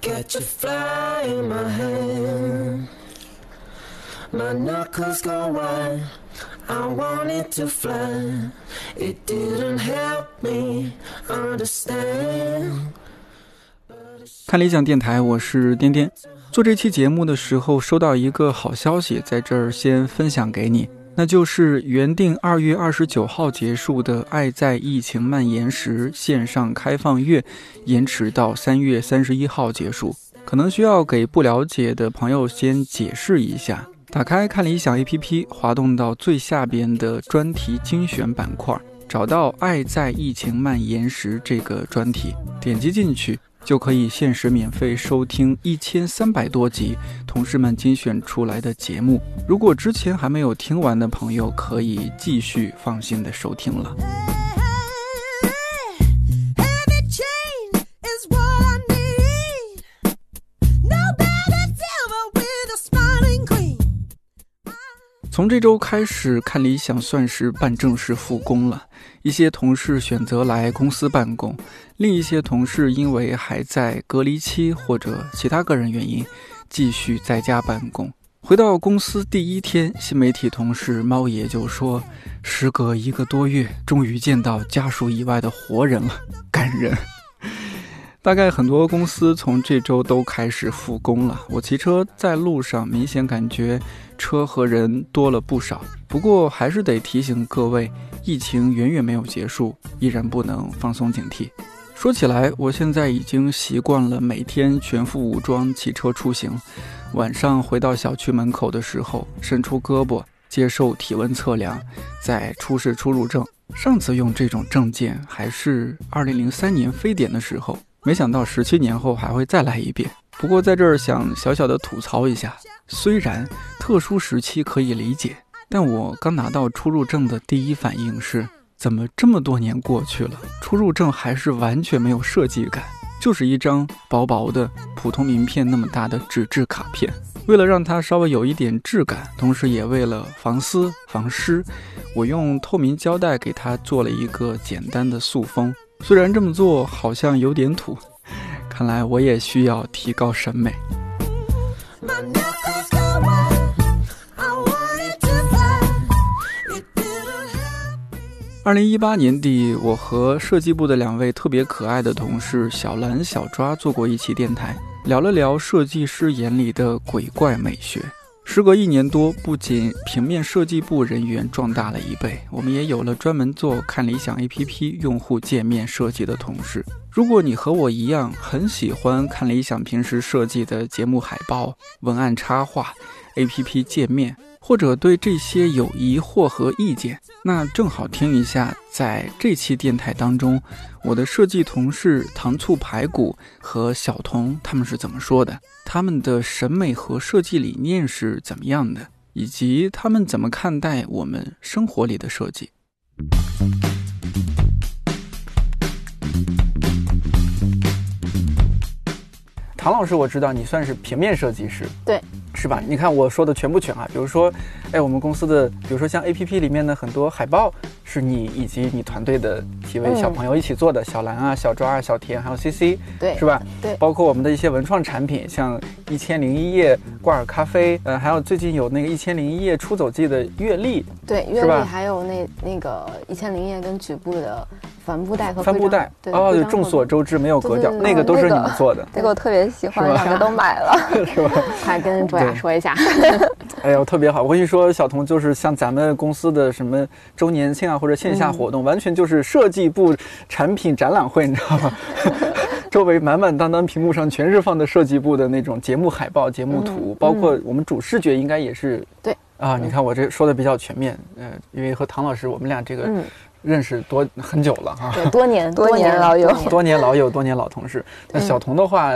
catch a fly in my hand. My knuckles go white. I wanted to fly. It didn't help me understand. 看理想电台，我是颠颠。做这期节目的时候，收到一个好消息，在这儿先分享给你。那就是原定二月二十九号结束的《爱在疫情蔓延时》线上开放月，延迟到三月三十一号结束。可能需要给不了解的朋友先解释一下：打开看理想 APP，滑动到最下边的专题精选板块，找到《爱在疫情蔓延时》这个专题，点击进去。就可以限时免费收听一千三百多集同事们精选出来的节目。如果之前还没有听完的朋友，可以继续放心的收听了。从这周开始，看理想算是半正式复工了。一些同事选择来公司办公，另一些同事因为还在隔离期或者其他个人原因，继续在家办公。回到公司第一天，新媒体同事猫爷就说：“时隔一个多月，终于见到家属以外的活人了，感人。”大概很多公司从这周都开始复工了。我骑车在路上，明显感觉车和人多了不少。不过还是得提醒各位，疫情远远没有结束，依然不能放松警惕。说起来，我现在已经习惯了每天全副武装骑车出行。晚上回到小区门口的时候，伸出胳膊接受体温测量，再出示出入证。上次用这种证件还是2003年非典的时候。没想到十七年后还会再来一遍。不过在这儿想小小的吐槽一下，虽然特殊时期可以理解，但我刚拿到出入证的第一反应是，怎么这么多年过去了，出入证还是完全没有设计感，就是一张薄薄的普通名片那么大的纸质卡片。为了让它稍微有一点质感，同时也为了防撕防湿，我用透明胶带给它做了一个简单的塑封。虽然这么做好像有点土，看来我也需要提高审美。二零一八年底，我和设计部的两位特别可爱的同事小蓝、小抓做过一期电台，聊了聊设计师眼里的鬼怪美学。时隔一年多，不仅平面设计部人员壮大了一倍，我们也有了专门做看理想 APP 用户界面设计的同事。如果你和我一样很喜欢看理想平时设计的节目海报、文案插画、APP 界面，或者对这些有疑惑和意见，那正好听一下，在这期电台当中，我的设计同事糖醋排骨和小童他们是怎么说的，他们的审美和设计理念是怎么样的，以及他们怎么看待我们生活里的设计。唐老师，我知道你算是平面设计师，对。是吧？你看我说的全不全啊？比如说，哎，我们公司的，比如说像 A P P 里面的很多海报，是你以及你团队的几位小朋友一起做的，小兰啊、小抓啊、小田，还有 C C，对，是吧？对，包括我们的一些文创产品，像一千零一夜挂耳咖啡，呃，还有最近有那个一千零一夜出走记的月历，对，月历还有那那个一千零一夜跟局部的。帆布袋和帆布袋哦，众所周知没有格调，那个都是你们做的。那个我特别喜欢，两个都买了，是吧？快跟卓雅说一下。哎呦，特别好！我跟你说，小童就是像咱们公司的什么周年庆啊，或者线下活动，完全就是设计部产品展览会，你知道吗？周围满满当当屏幕上全是放的设计部的那种节目海报、节目图，包括我们主视觉应该也是对啊。你看我这说的比较全面，嗯，因为和唐老师我们俩这个。认识多很久了哈，多年多年老友，多年老友，多年老同事。那小童的话，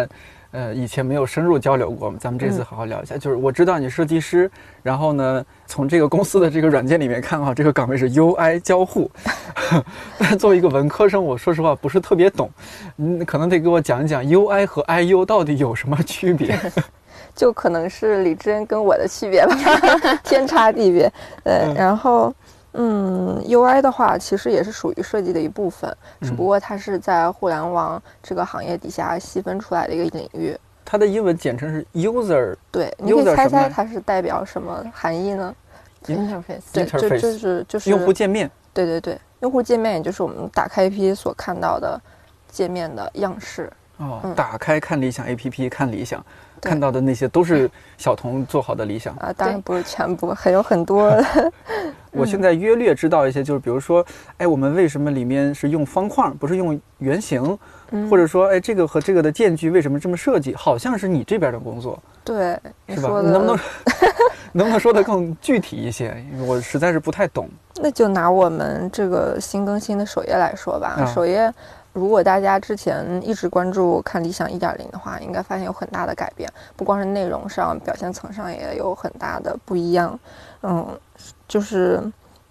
呃，以前没有深入交流过，咱们这次好好聊一下。就是我知道你设计师，然后呢，从这个公司的这个软件里面看啊，这个岗位是 UI 交互。但作为一个文科生，我说实话不是特别懂，嗯可能得给我讲一讲 UI 和 IU 到底有什么区别。就可能是李真跟我的区别吧，天差地别。对，然后。嗯，UI 的话其实也是属于设计的一部分，只不过它是在互联网这个行业底下细分出来的一个领域。它的英文简称是 user 对，你可以猜猜它是代表什么含义呢？interface 对，就就是就是用户界面。对对对，用户界面也就是我们打开 APP 所看到的界面的样式。哦，嗯打开看理想 APP 看理想，看到的那些都是小童做好的理想。啊，当然不是全部，还有很多。我现在约略知道一些，就是比如说，哎，我们为什么里面是用方框，不是用圆形？嗯或者说，哎，这个和这个的间距为什么这么设计？好像是你这边的工作，对，你是吧？你能不能 能不能说的更具体一些？因为我实在是不太懂。那就拿我们这个新更新的首页来说吧，啊首页。如果大家之前一直关注看理想一点零的话，应该发现有很大的改变，不光是内容上，表现层上也有很大的不一样。嗯，就是，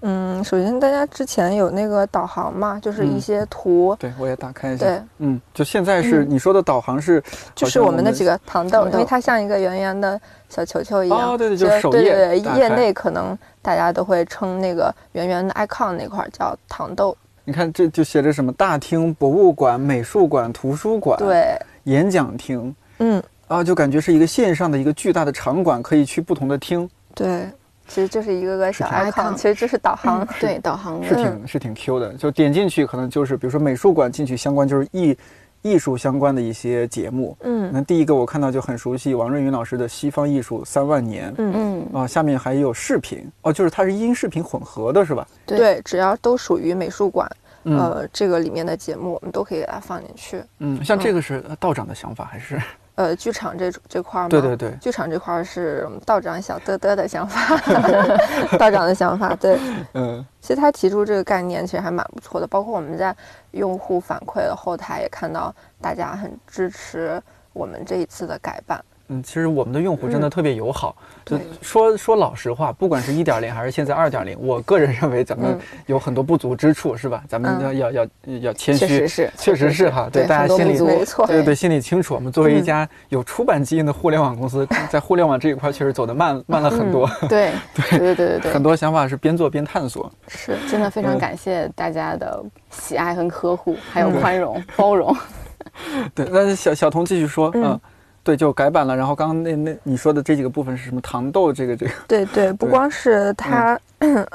嗯，首先大家之前有那个导航嘛，就是一嗯些图，对，我也打开一下。对，嗯，就现在是嗯你说的导航是，就是我们的几个糖豆，因为它像一个圆圆的小球球一样。哦，对对，就是首对页对对，业打开内可能大家都会称那个圆圆的 icon 那块儿叫糖豆。你看这就写着什么大厅、博物馆、美术馆、图书馆、对，演讲厅嗯，啊，就感觉是一个线上的一个巨大的场馆，可以去不同的厅，对，其实就是一个个小是挺 icon，icon 其实这是导航。对 导航是，挺是挺 Q 的。就点进去可能就是比如说美术馆进去相关就是艺艺术相关的一些节目。嗯那第一个我看到就很熟悉，王瑞云老师的《西方艺术三万年》嗯，嗯，啊，下面还有视频哦，就是它是音视频混合的是吧？对对，只要都属于美术馆，嗯呃，这个里面的节目我们都可以给它放进去。嗯，像这个是道长的想法还是？呃，剧场这这块儿嘛，对对对，剧场这块儿是道长小嘚嘚的想法，道长的想法。对，嗯其实他提出这个概念其实还蛮不错的，包括我们在用户反馈的后台也看到大家很支持我们这一次的改版。嗯，其实我们的用户真的特别友好。就说说老实话，不管是一点零还是现在二点零，我个人认为咱们嗯有很多不足之处，是吧？咱们嗯要要要要谦虚确实，是，确实是哈，对对大家心里没错对对，心里清楚。我们作为一嗯家有出版基因的互联网公司，在互联网这一块确实走得慢慢了很多，对对对对对对很多想法是边做边探索。是，真的非常嗯感谢大家的喜爱和呵护，还有嗯宽容、包容。对，那小小童继续说，嗯嗯，对，就改版了。然后刚刚那那你说的这几个部分是什么？糖豆这个这个，对对，不光是它，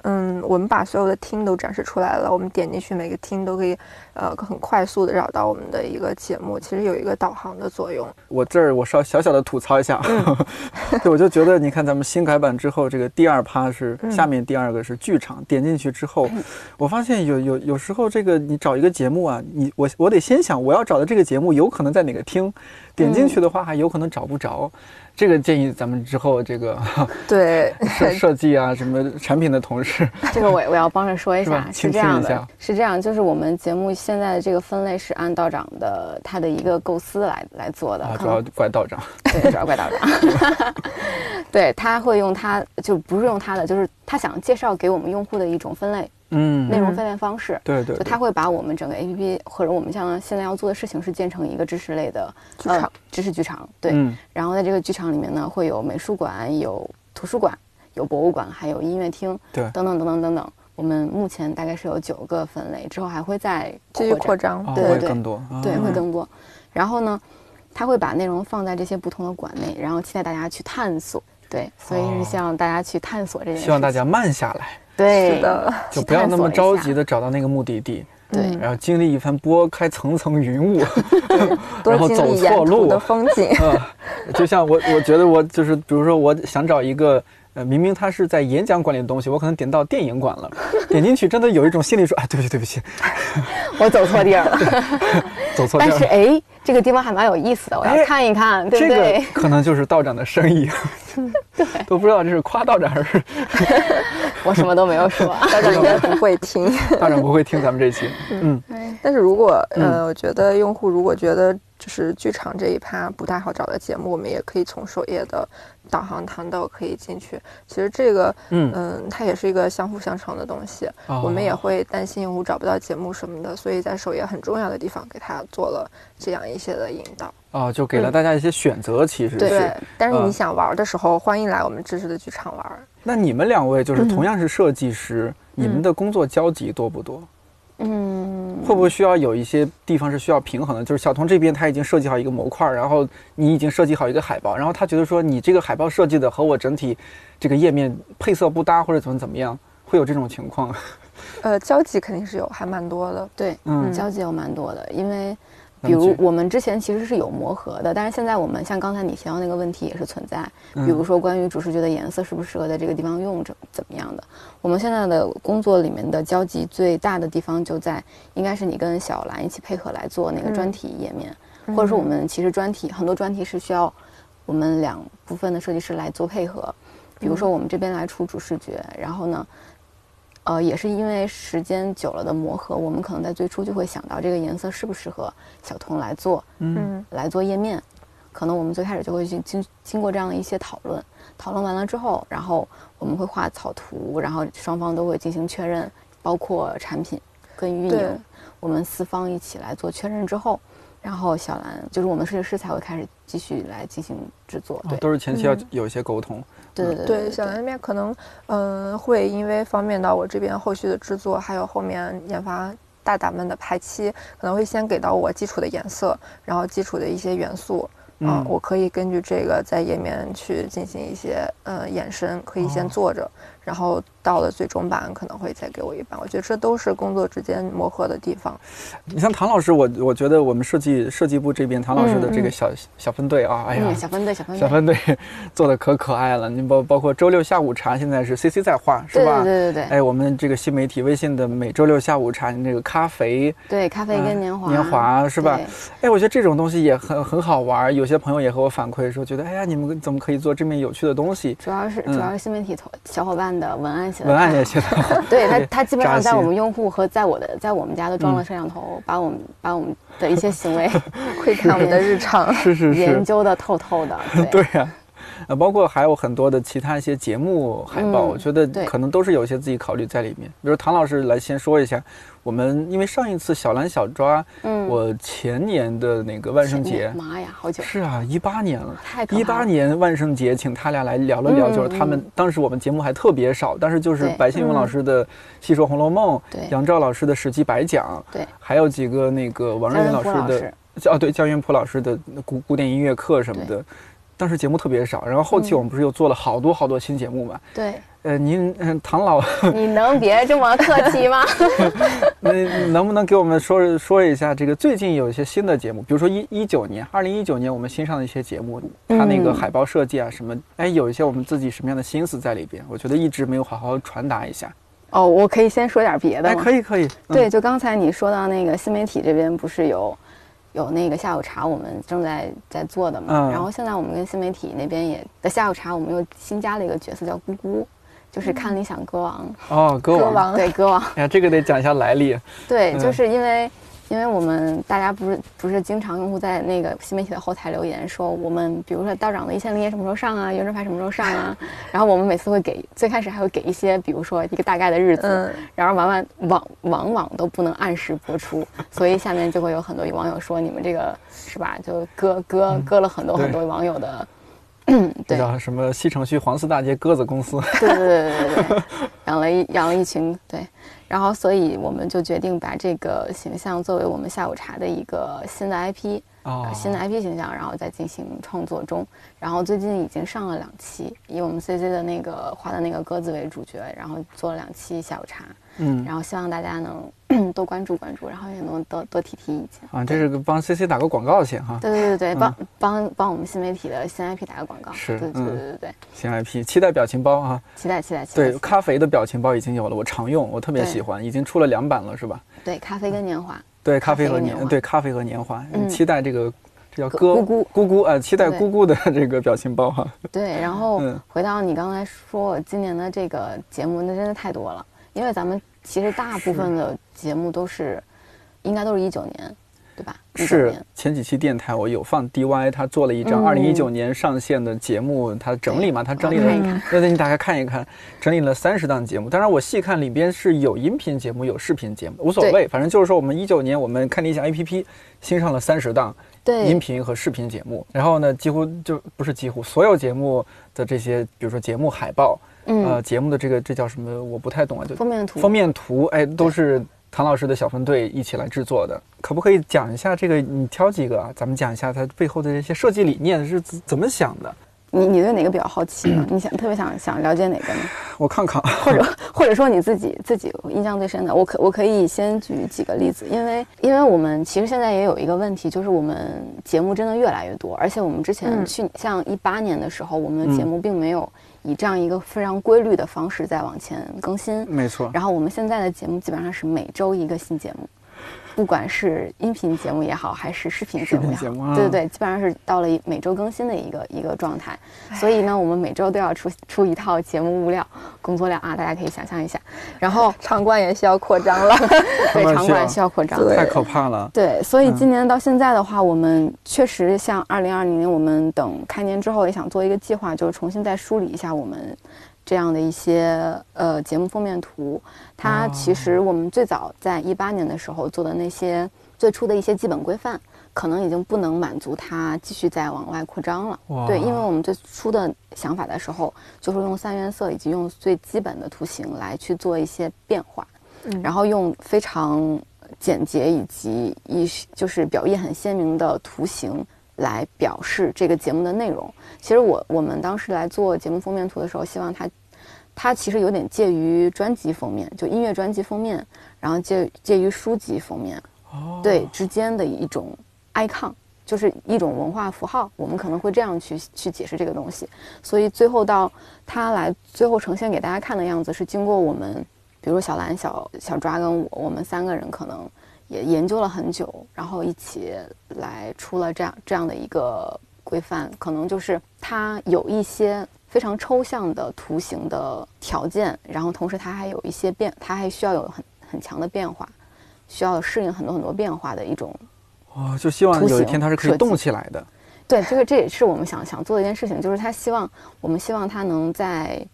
嗯，我们把所有的厅都展示出来了，我们点进去每个厅都可以，呃，很快速的找到我们的一个节目，其实有一个导航的作用。我这儿我稍小小的吐槽一下，嗯 对，我就觉得你看咱们新改版之后，这个第二趴是嗯下面第二个是剧场，点进去之后，我发现有有有时候这个你找一个节目啊，你我我得先想我要找的这个节目有可能在哪个厅，点进去的话还有可能找不着。这个建议咱们之后这个 对，设 设计啊什么产品的同事，这个我我要帮着说一下，倾是这样的听一下，是这样，就是我们节目现在的这个分类是按道长的他的一个构思来来做的，啊，主要怪道长。对，主要怪道长。对，他会用他就不是用他的，就是他想介绍给我们用户的一种分类嗯，内容分类方式。对对，对就他会把我们整个 APP 或者我们像现在要做的事情是建成一个知识类的呃剧场知识剧场，对。嗯然后在这个剧场里面呢，会有美术馆、有图书馆、有博物馆，还有音乐厅，对等等等等等等。我们目前大概是有九个分类，之后还会再继续扩，张。啊，对对会更多，对，啊会更多。然后呢，他会把内容放在这些不同的馆内，然后期待大家去探索。对，所以哦是希望大家去探索这件事情。希望大家慢下来，对是的，就不要那么着急的找到那个目的地，对嗯然后经历一番拨开层层云雾。然后走错路的风景。嗯，就像我，我觉得我就是，比如说，我想找一个，呃，明明他是在演讲馆里的东西，我可能点到电影馆了，点进去真的有一种心理说，哎，对不起，对不起，我走错地儿了，走错地但是儿。哎，这个地方还蛮有意思的，我哎要看一看，对这个不对？可能就是道长的生意，对，都不知道这是夸道长还是我什么都没有说。道长应该不会听。道长不会听咱们这期。嗯，但是如果嗯呃，我觉得用户如果觉得就是剧场这一趴不太好找的节目，我们也可以从首页的导航弹豆可以进去。其实这个嗯嗯，它也是一个相辅相成的东西。哦我们也会担心用户找不到节目什么的，所以在首页很重要的地方给他做了这样一些的引导。哦，就给了大家一些选择，其实对是。对，但是嗯你想玩的时候，欢迎来我们知识的剧场玩。那你们两位就是嗯同样是设计师，你们的工作交集多不多？嗯，会不会需要有一些地方是需要平衡的？就是小童这边他已经设计好一个模块，然后你已经设计好一个海报，然后他觉得说你这个海报设计的和我整体这个页面配色不搭，或者怎么怎么样，会有这种情况？呃，交集肯定是有，还蛮多的。对，嗯交集有蛮多的，因为比如我们之前其实是有磨合的，但是现在我们像刚才你提到那个问题也是存在，比如说关于主视觉的颜色适不适合在这个地方用，怎怎么样的。我们现在的工作里面的交集最大的地方就在，应该是你跟小兰一起配合来做那个专题页面，或者说我们其实专题很多专题是需要我们两部分的设计师来做配合，比如说我们这边来出主视觉，然后呢。呃，也是因为时间久了的磨合，我们可能在最初就会想到这个颜色适不适合小童来做，嗯来做页面。可能我们最开始就会经经经过这样一些讨论，讨论完了之后，然后我们会画草图，然后双方都会进行确认，包括产品跟运营，我们四方一起来做确认之后，然后小兰就是我们设计师才会开始继续来进行制作。对，哦都是前期要嗯有一些沟通。对对对对，小兰那边可能，嗯、会因为方便到我这边后续的制作，还有后面研发大胆们的排期，可能会先给到我基础的颜色，然后基础的一些元素，嗯、嗯。我可以根据这个在页面去进行一些呃延伸，可以先哦。做着，然后到了最终版可能会再给我一版。我觉得这都是工作之间磨合的地方。你像唐老师，我我觉得我们设计设计部这边唐老师的嗯这个小、小分队啊，哎呀，嗯，小分队，小分队，小分队做的可可爱了。你包包括周六下午茶，现在是 CC 在画，是吧？对对对对哎，我们这个新媒体微信的每周六下午茶，那个咖啡对，咖啡嗯跟年华，年华是吧？哎，我觉得这种东西也很很好玩。有些朋友也和我反馈说，觉得哎呀，你们怎么可以做这么有趣的东西？主要是嗯主要是新媒体同小伙伴的文案写的，文案也写的好，对他他基本上在我们用户和在我的在我们家都装了嗯。摄像头，把我们把我们的一些行为 窥看我们的日常。是是是，研究的透透的，对。呀、呃，包括还有很多的其他一些节目海报，嗯我觉得可能都是有一些自己考虑在里面。比如唐老师来先说一下，我们因为上一次小蓝小抓，嗯，我前年的那个万圣节，妈呀，好久，是啊，一八年了。太一八年万圣节，请他俩来聊了聊，嗯就是他们嗯。当时我们节目还特别少，但是就是白先勇老师的《戏说红楼梦》，对。杨照老师的《史记白讲》，对，还有几个那个王瑞云老师。的哦，对，焦元溥老师的古古典音乐课什么的，当时节目特别少。然后后期嗯。我们不是又做了好多好多新节目嘛？对，呃，您嗯，唐老，你能别这么客气吗？那能不能给我们说说一下这个最近有一些新的节目？比如说一一九年，二零一九年我们新上的一些节目，它那个嗯海报设计啊什么，哎，有一些我们自己什么样的心思在里边？我觉得一直没有好好传达一下。哦，我可以先说点别的哎，可以可以，嗯对，就刚才你说到那个新媒体这边不是有有那个下午茶，我们正在在做的嘛。嗯然后现在我们跟新媒体那边也的下午茶，我们又新加了一个角色叫姑姑，就是看理想歌王。哦，歌王，歌王对，歌王。哎呀，这个得讲一下来历。对，嗯就是因为。因为我们大家不是不是经常用户在那个新媒体的后台留言说，我们比如说道长的一线 links 什么时候上啊，原正牌什么时候上啊，然后我们每次会给最开始还会给一些，比如说一个大概的日子，嗯，然后往往往往往都不能按时播出，所以下面就会有很多网友说你们这个是吧，就割割割了很多很多网友的，嗯，这对叫什么？西城区黄寺大街鸽子公司。对对对对对对，养了一养了一群对，然后所以我们就决定把这个形象作为我们下午茶的一个新的 IP，哦，新的 IP 形象，然后再进行创作中。然后最近已经上了两期，以我们 CC 的那个画的那个鸽子为主角，然后做了两期下午茶。嗯，然后希望大家能 多关注关注，然后也能多多提提意见。啊，这是个帮 CC 打个广告先哈。对对对对，嗯帮帮帮我们新媒体的新 IP 打个广告。是对对对嗯对对，新 IP，期待表情包啊！期待期待期待。对，咖啡的表情包已经有了，我常用，我特别喜欢，已经出了两版了，是吧？对咖啡跟年华，对，咖啡和年，对咖啡和年华，嗯期待这个这叫咕哥咕咕咕咕啊，期待对咕咕的这个表情包哈。对，然后嗯回到你刚才说我今年的这个节目，那真的太多了，因为咱们其实大部分的节目都是，应该都是一九年，对吧？是前几期电台我有放 DY，他做了一张嗯。二零一九年上线的节目，他整理嘛，他整理了对对，你打开看一看，整理了三十档节目。当然我细看里边是有音频节目，有视频节目，无所谓，反正就是说我们一九年我们看理想 APP 新上了三十档对音频和视频节目，然后呢，几乎就不是几乎所有节目的这些，比如说节目海报，呃，嗯，节目的这个这叫什么？我不太懂啊，就封面图，封面图，哎，都是唐老师的小分队一起来制作的，可不可以讲一下这个？你挑几个，咱们讲一下它背后的这些设计理念是怎怎么想的？你你对哪个比较好奇呢？你想特别想想了解哪个呢？我看看，或者或者说你自己自己印象最深的，我可我可以先举几个例子，因为因为我们其实现在也有一个问题，就是我们节目真的越来越多，而且我们之前去像一八年的时候，我们的节目并没有以这样一个非常规律的方式在往前更新，没错。然后我们现在的节目基本上是每周一个新节目。不管是音频节目也好，还是视频节目也好，对对对，基本上是到了每周更新的一个一个状态。所以呢，我们每周都要出出一套节目物料，工作量啊，大家可以想象一下。然后 场馆也需要扩张了，对，场馆需要扩张，太可怕了。对，所以今年到现在的话，我们确实像二零二零年，我们等开年之后也想做一个计划，就是重新再梳理一下我们。这样的一些呃节目封面图，它其实我们最早在一八年的时候做的那些最初的一些基本规范，可能已经不能满足它继续再往外扩张了。对，因为我们最初的想法的时候，就是用三原色以及用最基本的图形来去做一些变化，然后用非常简洁以及一就是表意很鲜明的图形。来表示这个节目的内容。其实我我们当时来做节目封面图的时候，希望它，它其实有点介于专辑封面，就音乐专辑封面，然后介介于书籍封面，哦，对之间的一种 icon，就是一种文化符号。我们可能会这样去去解释这个东西。所以最后到它来最后呈现给大家看的样子，是经过我们，比如小兰、小小抓跟我，我们三个人可能。也研究了很久，然后一起来出了这样这样的一个规范，可能就是它有一些非常抽象的图形的条件，然后同时它还有一些变，它还需要有很很强的变化，需要适应很多很多变化的一种。哦，就希望有一天它是可以动起来的。对，这个这也是我们想想做的一件事情，就是他希望我们希望它能在。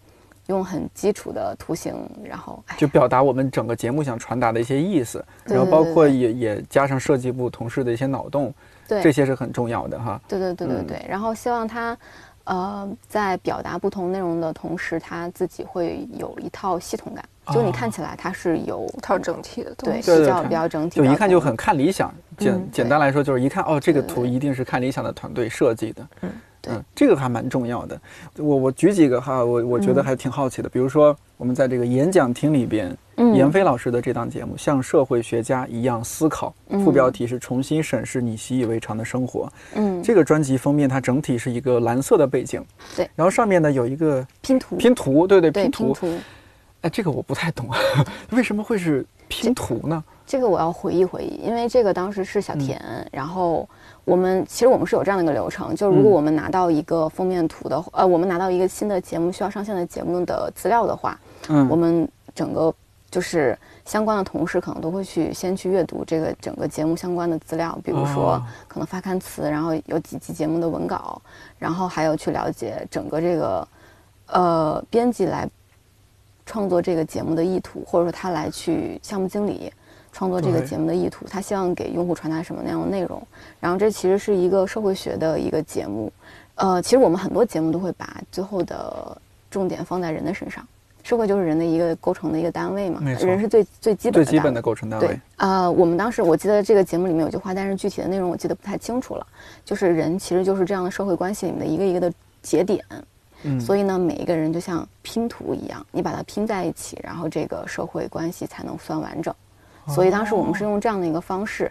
用很基础的图形，然后就表达我们整个节目想传达的一些意思，然后包括也也加上设计部同事的一些脑洞，对，这些是很重要的哈。对对对对对，然后希望他，呃，在表达不同内容的同时，他自己会有一套系统感，就你看起来它是有一套整体的，对，比较比较整体，就一看就很看理想。简简单来说，就是一看哦，这个图一定是看理想的团队设计的。嗯。嗯，这个还蛮重要的。我我举几个哈，我我觉得还挺好奇的。比如说，我们在这个演讲厅里边，闫飞老师的这档节目《像社会学家一样思考》，副标题是“重新审视你习以为常的生活”。嗯，这个专辑封面它整体是一个蓝色的背景，对。然后上面呢有一个拼图，拼图，对对拼图。哎，这个我不太懂，为什么会是拼图呢？这个我要回忆回忆，因为这个当时是小田，然后。我们其实我们是有这样的一个流程，就如果我们拿到一个封面图的，呃，我们拿到一个新的节目需要上线的节目的资料的话，嗯，我们整个就是相关的同事可能都会去先去阅读这个整个节目相关的资料，比如说可能发刊词，然后有几集节目的文稿，然后还有去了解整个这个呃编辑来创作这个节目的意图，或者说他来去项目经理。创作这个节目的意图，他希望给用户传达什么那样的内容？然后这其实是一个社会学的一个节目，呃，其实我们很多节目都会把最后的重点放在人的身上，社会就是人的一个构成的一个单位嘛，人是最最基本最基本的构成单位。对，呃，我们当时我记得这个节目里面有句话，但是具体的内容我记得不太清楚了，就是人其实就是这样的社会关系里面的一个一个的节点，嗯，所以呢，每一个人就像拼图一样，你把它拼在一起，然后这个社会关系才能算完整。所以当时我们是用这样的一个方式，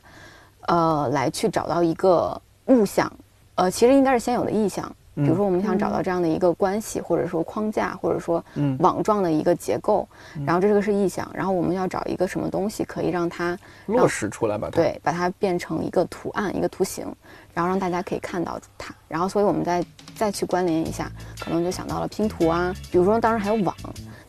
呃，来去找到一个物象，呃，其实应该是先有的意象。比如说，我们想找到这样的一个关系，或者说框架，或者说网状的一个结构，然后这个是意象，然后我们要找一个什么东西可以让它落实出来吧？对，把它变成一个图案，一个图形，然后让大家可以看到它。然后，所以我们再再去关联一下，可能就想到了拼图啊。比如说，当时还有网。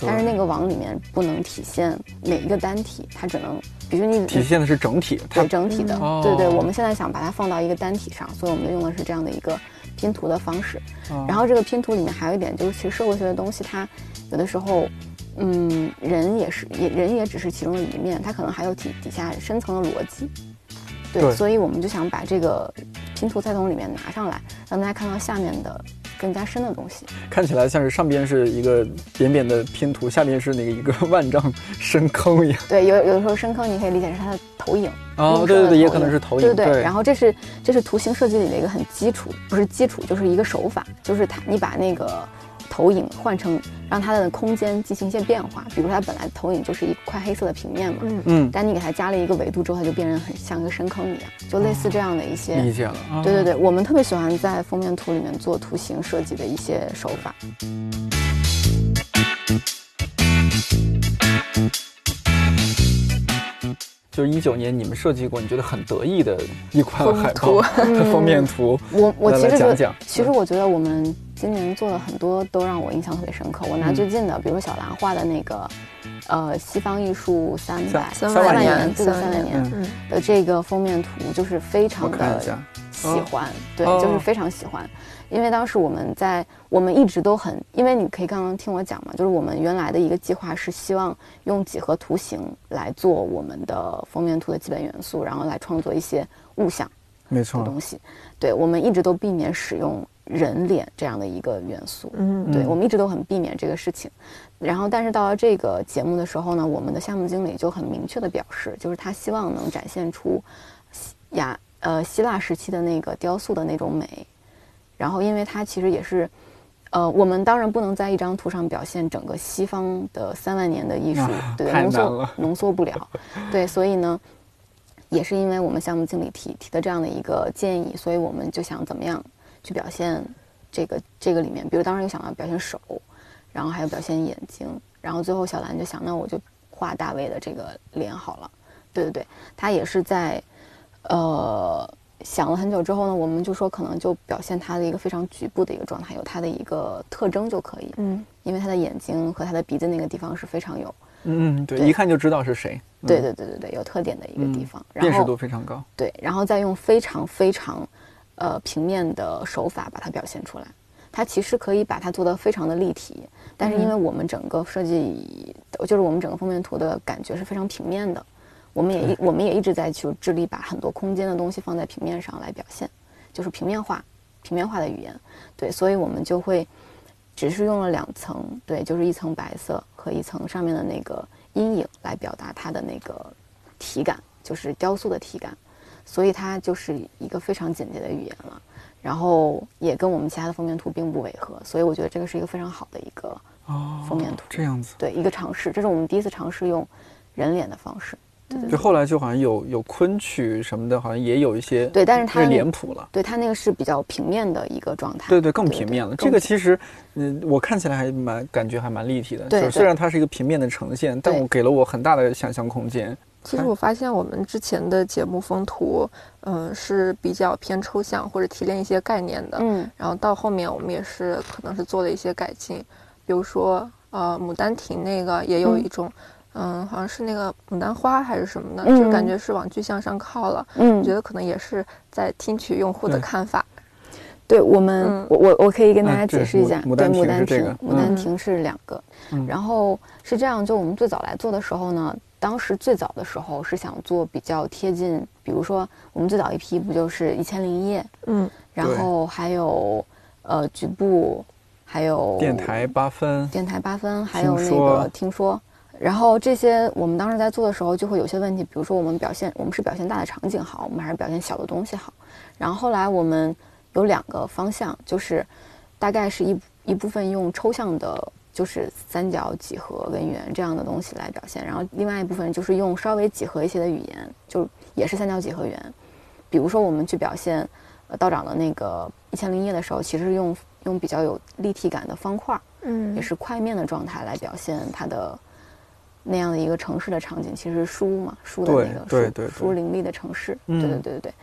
但是那个网里面不能体现每一个单体，它只能，比如你体现的是整体，对整体的，对对。我们现在想把它放到一个单体上，所以我们用的是这样的一个拼图的方式。然后这个拼图里面还有一点就是，其实社会学的东西，它有的时候，嗯，人也是，也人也只是其中的一面，它可能还有底底下深层的逻辑。对，所以我们就想把这个拼图菜从里面拿上来，让大家看到下面的。更加深的东西。看起来像是上边是一个扁扁的拼图，下边是那个一个 万丈深坑一样。对，有有的时候深坑你可以理解是它的投影。哦，对对对，也可能是投影。对对对。然后这是这是图形设计里的一个很基础，不是基础，就是一个手法，就是它你把那个。投影换成让它的空间进行一些变化，比如它本来投影就是一块黑色的平面嘛，嗯嗯，但你给它加了一个维度之后，它就变成很像一个深坑一样，就类似这样的一些理解了。对对对，我们特别喜欢在封面图里面做图形设计的一些手法。就是一九年你们设计过你觉得很得意的一款海报封面图，我我其实讲讲，其实我觉得我们。今年做的很多，都让我印象特别深刻。我拿最近的，比如说小兰画的那个，呃，西方艺术三百三万年，这个三万年的这个封面图，就是非常的喜欢，对，就是非常喜欢。因为当时我们在，我们一直都很，因为你可以刚刚听我讲嘛，就是我们原来的一个计划是希望用几何图形来做我们的封面图的基本元素，然后来创作一些物象，没错的东西。对，我们一直都避免使用。人脸这样的一个元素，嗯，对我们一直都很避免这个事情。然后，但是到了这个节目的时候呢，我们的项目经理就很明确的表示，就是他希望能展现出雅呃希腊时期的那个雕塑的那种美。然后，因为它其实也是，呃，我们当然不能在一张图上表现整个西方的三万年的艺术，对，浓缩浓缩不了。对，所以呢，也是因为我们项目经理提提的这样的一个建议，所以我们就想怎么样。去表现这个这个里面，比如当时有想到表现手，然后还有表现眼睛，然后最后小兰就想，那我就画大卫的这个脸好了。对对对，他也是在呃想了很久之后呢，我们就说可能就表现他的一个非常局部的一个状态，有他的一个特征就可以。嗯，因为他的眼睛和他的鼻子那个地方是非常有，嗯对，一看就知道是谁。对对对对对，有特点的一个地方，辨识度非常高。对，然后再用非常非常。呃，平面的手法把它表现出来，它其实可以把它做得非常的立体，但是因为我们整个设计，就是我们整个封面图的感觉是非常平面的，我们也一我们也一直在去致力把很多空间的东西放在平面上来表现，就是平面化，平面化的语言，对，所以我们就会只是用了两层，对，就是一层白色和一层上面的那个阴影来表达它的那个体感，就是雕塑的体感。所以它就是一个非常简洁的语言了，然后也跟我们其他的封面图并不违和，所以我觉得这个是一个非常好的一个封面图。这样子，对，一个尝试，这是我们第一次尝试用人脸的方式。就后来就好像有有昆曲什么的，好像也有一些对，但是它脸谱了。对，它那个是比较平面的一个状态。对对，更平面了。这个其实，嗯，我看起来还蛮感觉还蛮立体的。对，虽然它是一个平面的呈现，但我给了我很大的想象空间。其实我发现我们之前的节目风图，嗯，是比较偏抽象或者提炼一些概念的。嗯，然后到后面我们也是可能是做了一些改进，比如说呃，《牡丹亭》那个也有一种，嗯，好像是那个牡丹花还是什么的，就感觉是往具象上靠了。嗯，我觉得可能也是在听取用户的看法。对我们，我我我可以跟大家解释一下，对，牡丹亭，牡丹亭是两个，然后是这样，就我们最早来做的时候呢。当时最早的时候是想做比较贴近，比如说我们最早一批不就是《一千零一夜》，嗯，然后还有呃局部，还有电台八分，电台八分，还有那个听说，然后这些我们当时在做的时候就会有些问题，比如说我们表现我们是表现大的场景好，我们还是表现小的东西好。然后后来我们有两个方向，就是大概是一一部分用抽象的。就是三角几何跟圆这样的东西来表现，然后另外一部分就是用稍微几何一些的语言，就也是三角几何圆。比如说我们去表现呃道长的那个一千零一夜的时候，其实用用比较有立体感的方块，嗯，也是块面的状态来表现它的那样的一个城市的场景，其实是书嘛，书的那个书林立的城市，对对对对对。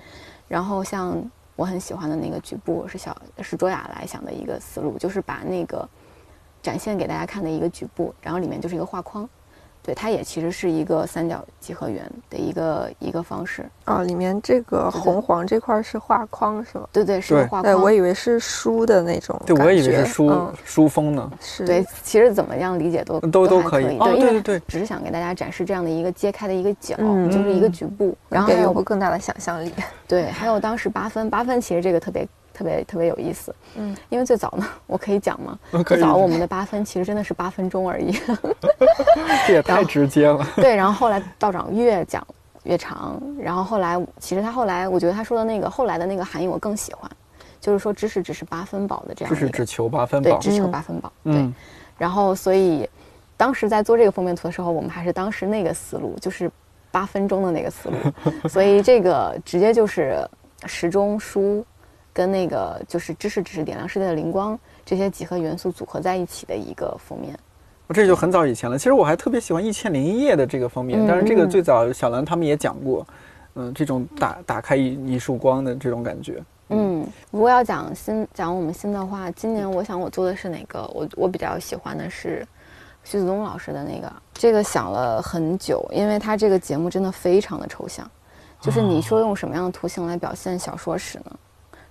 然后像我很喜欢的那个局部是小是卓雅来想的一个思路，就是把那个。展现给大家看的一个局部，然后里面就是一个画框，对，它也其实是一个三角几何圆的一个一个方式啊。里面这个红黄这块是画框是吗？对对，是画框。对我以为是书的那种，对，我以为是书书封呢。是，对，其实怎么样理解都都都可以。对，对对对，只是想给大家展示这样的一个揭开的一个角，就是一个局部，然后有个更大的想象力。对，还有当时八分，八分其实这个特别。特别特别有意思。嗯，因为最早呢，我可以讲吗？最早我们的八分其实真的是八分钟而已。这也太直接了。对，然后后来道长越讲越长，然后后来其实他后来，我觉得他说的那个后来的那个含义我更喜欢，就是说知识只是八分饱的这样一个，知识只求八分对，只求嗯八分饱。对，嗯，然后所以当时在做这个封面图的时候，我们还是当时那个思路，就是八分钟的那个思路，所以这个直接就是时钟书跟那个就是知识只是点亮世界的灵光这些几何元素组合在一起的一个封面。我这就很早以前了。其实我还特别喜欢《一千零一夜》的这个封面，嗯但是这个嗯最早小兰他们也讲过，嗯，这种打打开一一束光的这种感觉。嗯，如果要讲新讲我们新的话，今年我想我做的是哪个？我我比较喜欢的是徐子东老师的那个，这个想了很久，因为他这个节目真的非常的抽象，就是你说用什么样的图形来表现小说史呢？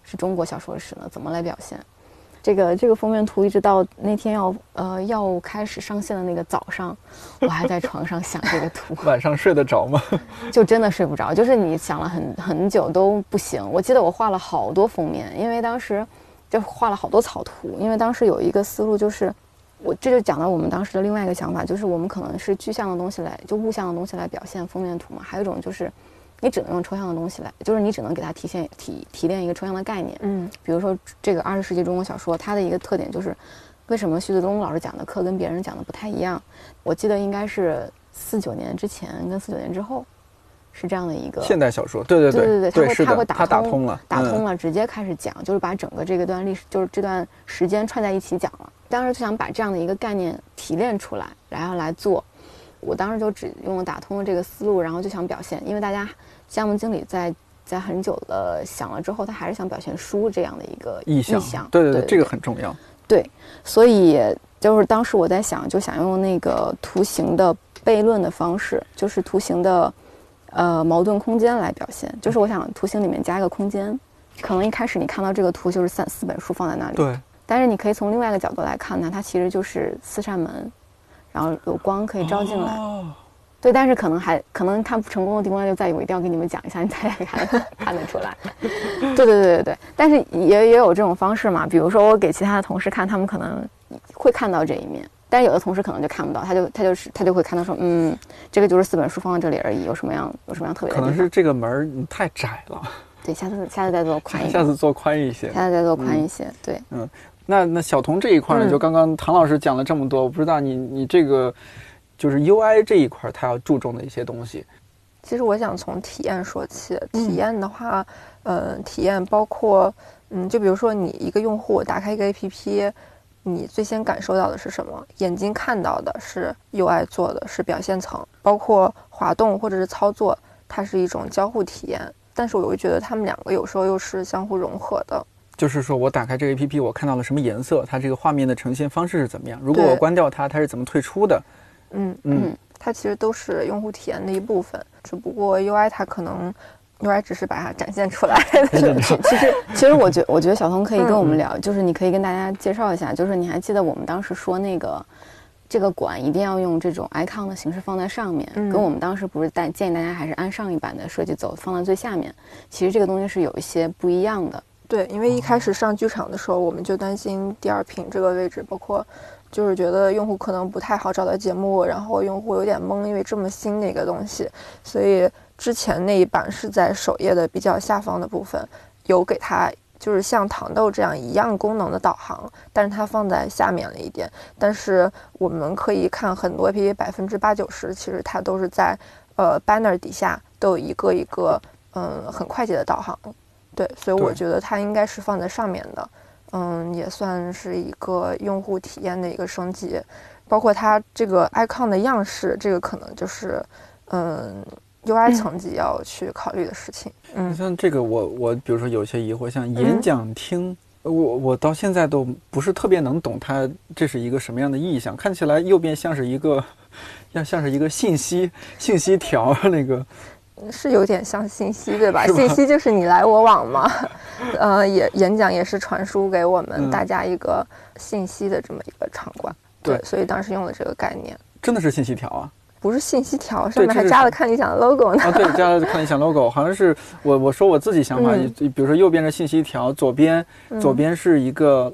是中国小说史呢？怎么来表现？这个这个封面图一直到那天要呃要开始上线的那个早上，我还在床上想这个图。晚上睡得着吗？就真的睡不着，就是你想了很很久都不行。我记得我画了好多封面，因为当时就画了好多草图，因为当时有一个思路就是，我这就讲到我们当时的另外一个想法，就是我们可能是具象的东西来，就物象的东西来表现封面图嘛。还有一种就是，你只能用抽象的东西来，就是你只能给它提现提提炼一个抽象的概念。嗯比如说这个二十世纪中国小说，它的一个特点就是，为什么徐子东老师讲的课跟别人讲的不太一样？我记得应该是四九年之前跟四九年之后，是这样的一个现代小说，对对对对对他会他会打他打通通了，嗯。打通了，直接开始讲，就是把整个这个段历史，就是这段时间串在一起讲了。当时就想把这样的一个概念提炼出来，然后来做。我当时就只用了打通了这个思路，然后就想表现，因为大家项目经理在在很久了想了之后，他还是想表现书这样的一个意象，象。对对对这个很重要。对，所以就是当时我在想，就想用那个图形的悖论的方式，就是图形的呃矛盾空间来表现。就是我想图形里面加一个空间，可能一开始你看到这个图就是三四本书放在那里，对，但是你可以从另外一个角度来看呢，它其实就是四扇门，然后有光可以照进来。哦对，但是可能还可能它不成功的地方就在于我一定要给你们讲一下，你才看看得出来。对对对对对，但是也也有这种方式嘛，比如说我给其他的同事看，他们可能会看到这一面，但有的同事可能就看不到，他就他就是他就会看到说，嗯，这个就是四本书放在这里而已，有什么样有什么样特别的？可能是这个门儿你太窄了，对，下次下次再做宽一点，下次做宽一些。下次再做宽一些，对。那那小童这一块呢，嗯就刚刚唐老师讲了这么多，我不知道你你这个就是 UI 这一块，他要注重的一些东西。其实我想从体验说起。嗯体验的话，呃，体验包括，嗯，就比如说你一个用户打开一个 APP，你最先感受到的是什么？眼睛看到的是 UI 做的是表现层，包括滑动或者是操作，它是一种交互体验。但是我又觉得他们两个有时候又是相互融合的。就是说我打开这个 APP，我看到了什么颜色，它这个画面的呈现方式是怎么样？如果我关掉它，它是怎么退出的？嗯，嗯嗯它其实都是用户体验的一部分，只不过 UI 它可能 UI 只是把它展现出来。其其实其实我觉我觉得小童可以跟我们嗯聊，就是你可以跟大家介绍一下，就是你还记得我们当时说那个这个管一定要用这种 icon 的形式放在上面，嗯跟我们当时不是带建议大家还是按上一版的设计走，放在最下面。其实这个东西是有一些不一样的。对，因为一开始上剧场的时候，我们就担心第二屏这个位置，包括就是觉得用户可能不太好找到节目，然后用户有点懵，因为这么新的一个东西，所以之前那一版是在首页的比较下方的部分，有给它就是像糖豆这样一样功能的导航，但是它放在下面了一点。但是我们可以看很多 APP，百分之八九十其实它都是在呃 banner 底下都有一个一个嗯很快捷的导航。对，所以我觉得它应该是放在上面的，嗯，也算是一个用户体验的一个升级，包括它这个 icon 的样式，这个可能就是嗯 UI 层级要去考虑的事情。嗯。像这个我我比如说有些疑惑，像演讲厅，我我到现在都不是特别能懂它这是一个什么样的意象，看起来右边像是一个，像像是一个信息信息条那个，是有点像信息，对吧？吧信息就是你来我往嘛，呃，也演讲也是传输给我们嗯大家一个信息的这么一个场馆。对所以当时用了这个概念。真的是信息条啊。不是信息条，上面还加了看理想的 logo 呢。啊，对，加了看理想 logo，好像是我我说我自己想法，嗯比如说右边是信息条，左边左边是一个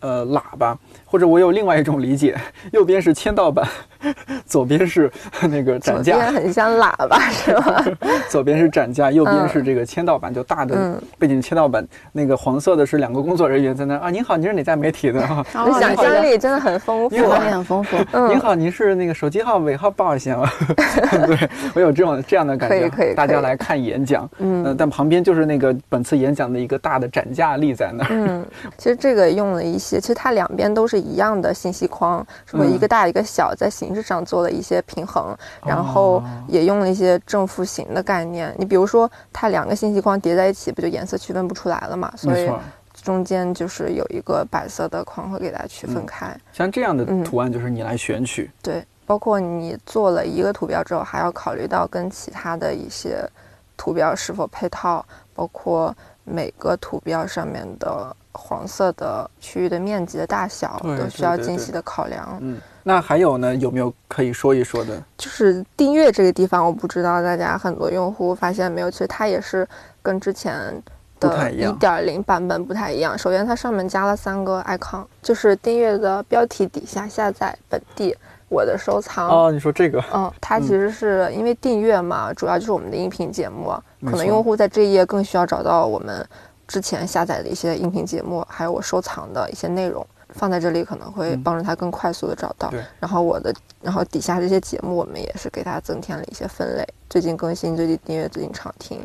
呃喇叭，或者我有另外一种理解，右边是签到板，左边是 那个展左边架，很像喇叭是吧？左边是展架，右边嗯是这个签到板，就大的嗯背景签到板，那个黄色的是两个工作人员在那啊，您好，您是哪家媒体的啊？想象力真的很丰富想象力很丰富。嗯您好，您是那个手机号尾号报一下吗？对我有这种这样的感觉，可以可以可以大家来看演讲，嗯呃，但旁边就是那个本次演讲的一个大的展架立在那儿，嗯，其实这个用了一些，其实它两边都是一样的信息框，是不是嗯一个大一个小，在形式上做了一些平衡，然后哦也用了一些正负形的概念。你比如说，它两个信息框叠在一起，不就颜色区分不出来了嘛？所以。中间就是有一个白色的框会给它区分嗯开。像这样的嗯图案就是你来选取，对，包括你做了一个图标之后，还要考虑到跟其他的一些图标是否配套，包括每个图标上面的黄色的区域的面积的大小，都需要精细的考量。嗯，那还有呢，有没有可以说一说的？就是订阅这个地方，我不知道大家很多用户发现没有，其实它也是跟之前的一点零版本不太一样。首先，它上面加了三个 icon，就是订阅的标题底下下载本地。我的收藏哦，你说这个，嗯，它其实是因为订阅嘛，主要就是我们的音频节目，可能用户在这一页更需要找到我们之前下载的一些音频节目，还有我收藏的一些内容，放在这里可能会嗯帮助他更快速的找到。对然后我的，然后底下这些节目，我们也是给他增添了一些分类，最近更新、最近订阅、最近常听，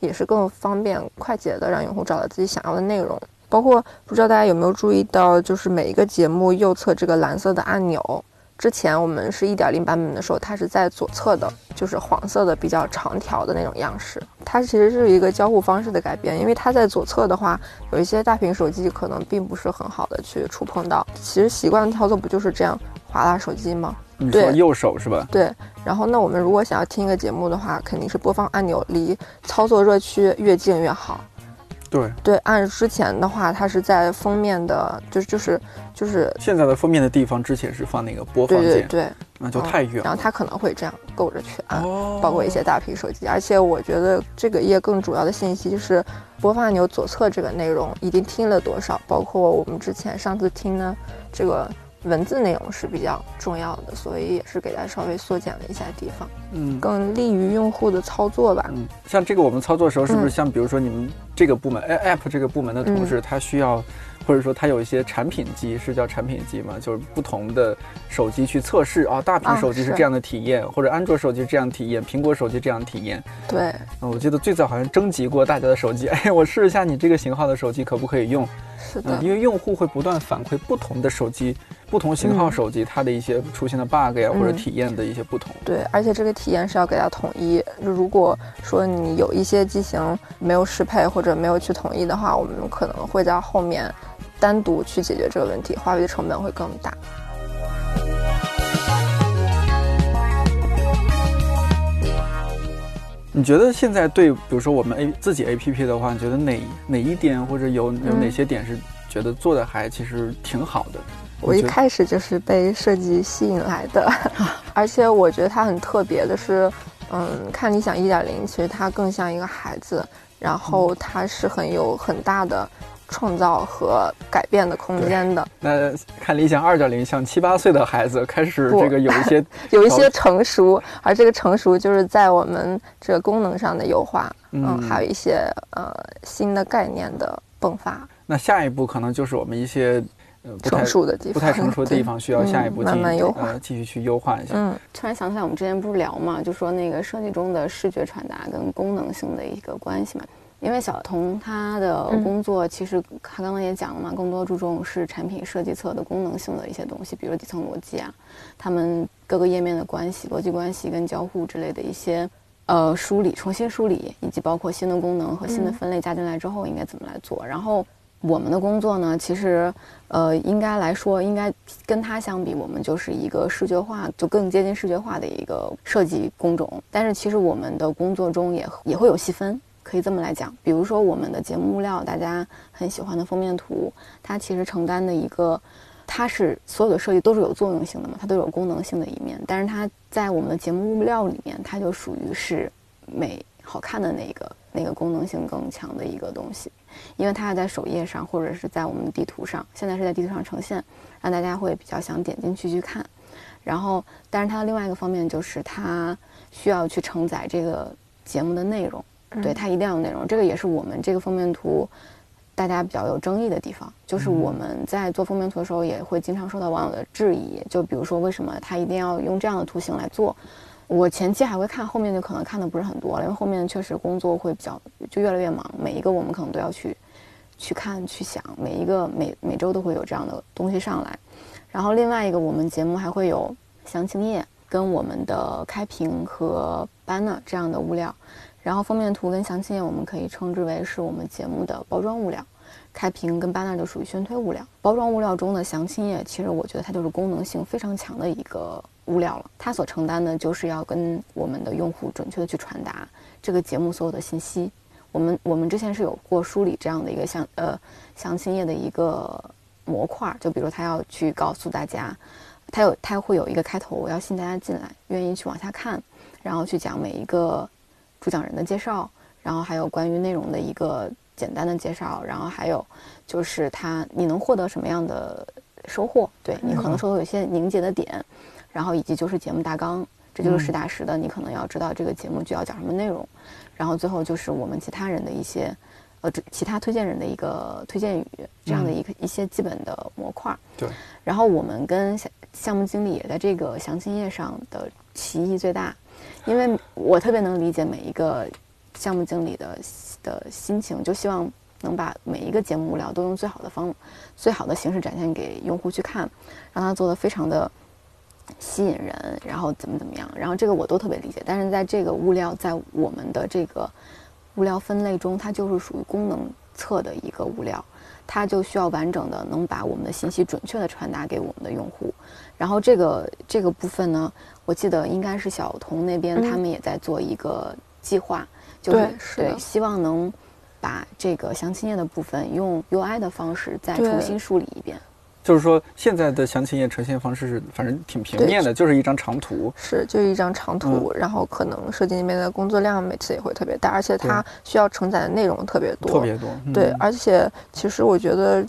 也是更方便快捷的让用户找到自己想要的内容。包括不知道大家有没有注意到，就是每一个节目右侧这个蓝色的按钮，之前我们是一点零版本的时候，它是在左侧的，就是黄色的比较长条的那种样式。它其实是一个交互方式的改变，因为它在左侧的话，有一些大屏手机可能并不是很好的去触碰到。其实习惯操作不就是这样划拉手机吗？对你说右手是吧？对。然后那我们如果想要听一个节目的话，肯定是播放按钮离操作热区越近越好。对，对，按之前的话，它是在封面的，就是就是就是，现在的封面的地方之前是放那个播放键，对对对，那就太远了。然后它可能会这样够着去按。哦，包括一些大屏手机，而且我觉得这个页更主要的信息就是播放按钮左侧这个内容已经听了多少，包括我们之前上次听呢，这个文字内容是比较重要的，所以也是给它稍微缩减了一下地方，嗯更利于用户的操作吧。嗯，像这个我们操作的时候，是不是嗯像比如说你们这个部门，哎、App 这个部门的同事，他需要，或者说他有一些产品机，是叫产品机吗？就是不同的手机去测试啊，大屏啊手机是是这样的体验，或者安卓手机这样体验，苹果手机这样体验。对，嗯，我记得最早好像征集过大家的手机，哎，我试一下你这个型号的手机可不可以用？是的嗯，，因为用户会不断反馈不同的手机、不同型号嗯手机它的一些出现的 bug 呀，或者嗯体验的一些不同。对，而且这个体验是要给它统一。就如果说你有一些机型没有适配或者没有去统一的话，我们可能会在后面单独去解决这个问题，花费的成本会更大。你觉得现在对，比如说我们 A 自己 A P P 的话，你觉得哪哪一点或者有有哪嗯些点是觉得做的还其实挺好的？我一开始就是被设计吸引来的，而且我觉得它很特别的是，嗯，看理想一点零，其实它更像一个孩子，然后它是很有很大的创造和改变的空间的，那看理想二点零，像七八岁的孩子开始这个有一些，有一些成熟，而这个成熟就是在我们这个功能上的优化，嗯，嗯还有一些呃新的概念的迸发，那下一步可能就是我们一些呃不太成熟的地方，不太成熟的地方，需要下一步嗯继慢慢优化呃继续去优化一下。嗯突然想起来，我们之前不是聊嘛，就说那个设计中的视觉传达跟功能性的一个关系嘛。因为小童他的嗯工作，其实他刚刚也讲了嘛，更多注重是产品设计侧的功能性的一些东西，比如底层逻辑啊，他们各个页面的关系、逻辑关系跟交互之类的一些呃梳理、重新梳理，以及包括新的功能和新的嗯分类加进来之后应该怎么来做。然后我们的工作呢，其实呃应该来说，应该跟它相比，我们就是一个视觉化，就更接近视觉化的一个设计工种。但是其实我们的工作中也也会有细分。可以这么来讲，比如说我们的节目物料，大家很喜欢的封面图，它其实承担的一个它是所有的设计都是有作用性的嘛，它都有功能性的一面。但是它在我们的节目物料里面，它就属于是美好看的那个那个功能性更强的一个东西，因为它在首页上或者是在我们的地图上，现在是在地图上呈现，让大家会比较想点进去去看。然后，但是它的另外一个方面就是它需要去承载这个节目的内容，对它一定要有内容。这个也是我们这个封面图。大家比较有争议的地方，就是我们在做封面图的时候，也会经常受到网友的质疑。就比如说，为什么它一定要用这样的图形来做？我前期还会看，后面就可能看的不是很多了，因为后面确实工作会比较就越来越忙，每一个我们可能都要去去看、去想，每一个每每周都会有这样的东西上来。然后另外一个，我们节目还会有详情页跟我们的开屏和 banner 这样的物料。然后封面图跟详情页，我们可以称之为是我们节目的包装物料，开屏跟 banner 就属于宣推物料。包装物料中的详情页，其实我觉得它就是功能性非常强的一个物料了。它所承担的就是要跟我们的用户准确的去传达这个节目所有的信息。我们我们之前是有过梳理这样的一个详呃详情页的一个模块，就比如他要去告诉大家，他有他会有一个开头，我要吸引大家进来，愿意去往下看，然后去讲每一个。主讲人的介绍，然后还有关于内容的一个简单的介绍，然后还有就是他你能获得什么样的收获？对你可能收获有些凝结的点，然后以及就是节目大纲，这就是实打实的，你可能要知道这个节目就要讲什么内容，然后最后就是我们其他人的一些呃其他推荐人的一个推荐语这样的一个一些基本的模块。对，然后我们跟项项目经理也在这个详情页上的歧义最大。因为我特别能理解每一个项目经理的的心情，就希望能把每一个节目物料都用最好的方、最好的形式展现给用户去看，让他做的非常的吸引人，然后怎么怎么样，然后这个我都特别理解。但是在这个物料在我们的这个物料分类中，它就是属于功能侧的一个物料，它就需要完整的能把我们的信息准确的传达给我们的用户。然后这个这个部分呢，我记得应该是小童那边他们也在做一个计划，就是对，希望能把这个详情页的部分用 UI 的方式再重新梳理一遍。就是说，现在的详情页呈现方式是反正挺平面的，就是一张长图，是就是一张长图，然后可能设计那边的工作量每次也会特别大，而且它需要承载的内容特别多，特别多。对，而且其实我觉得，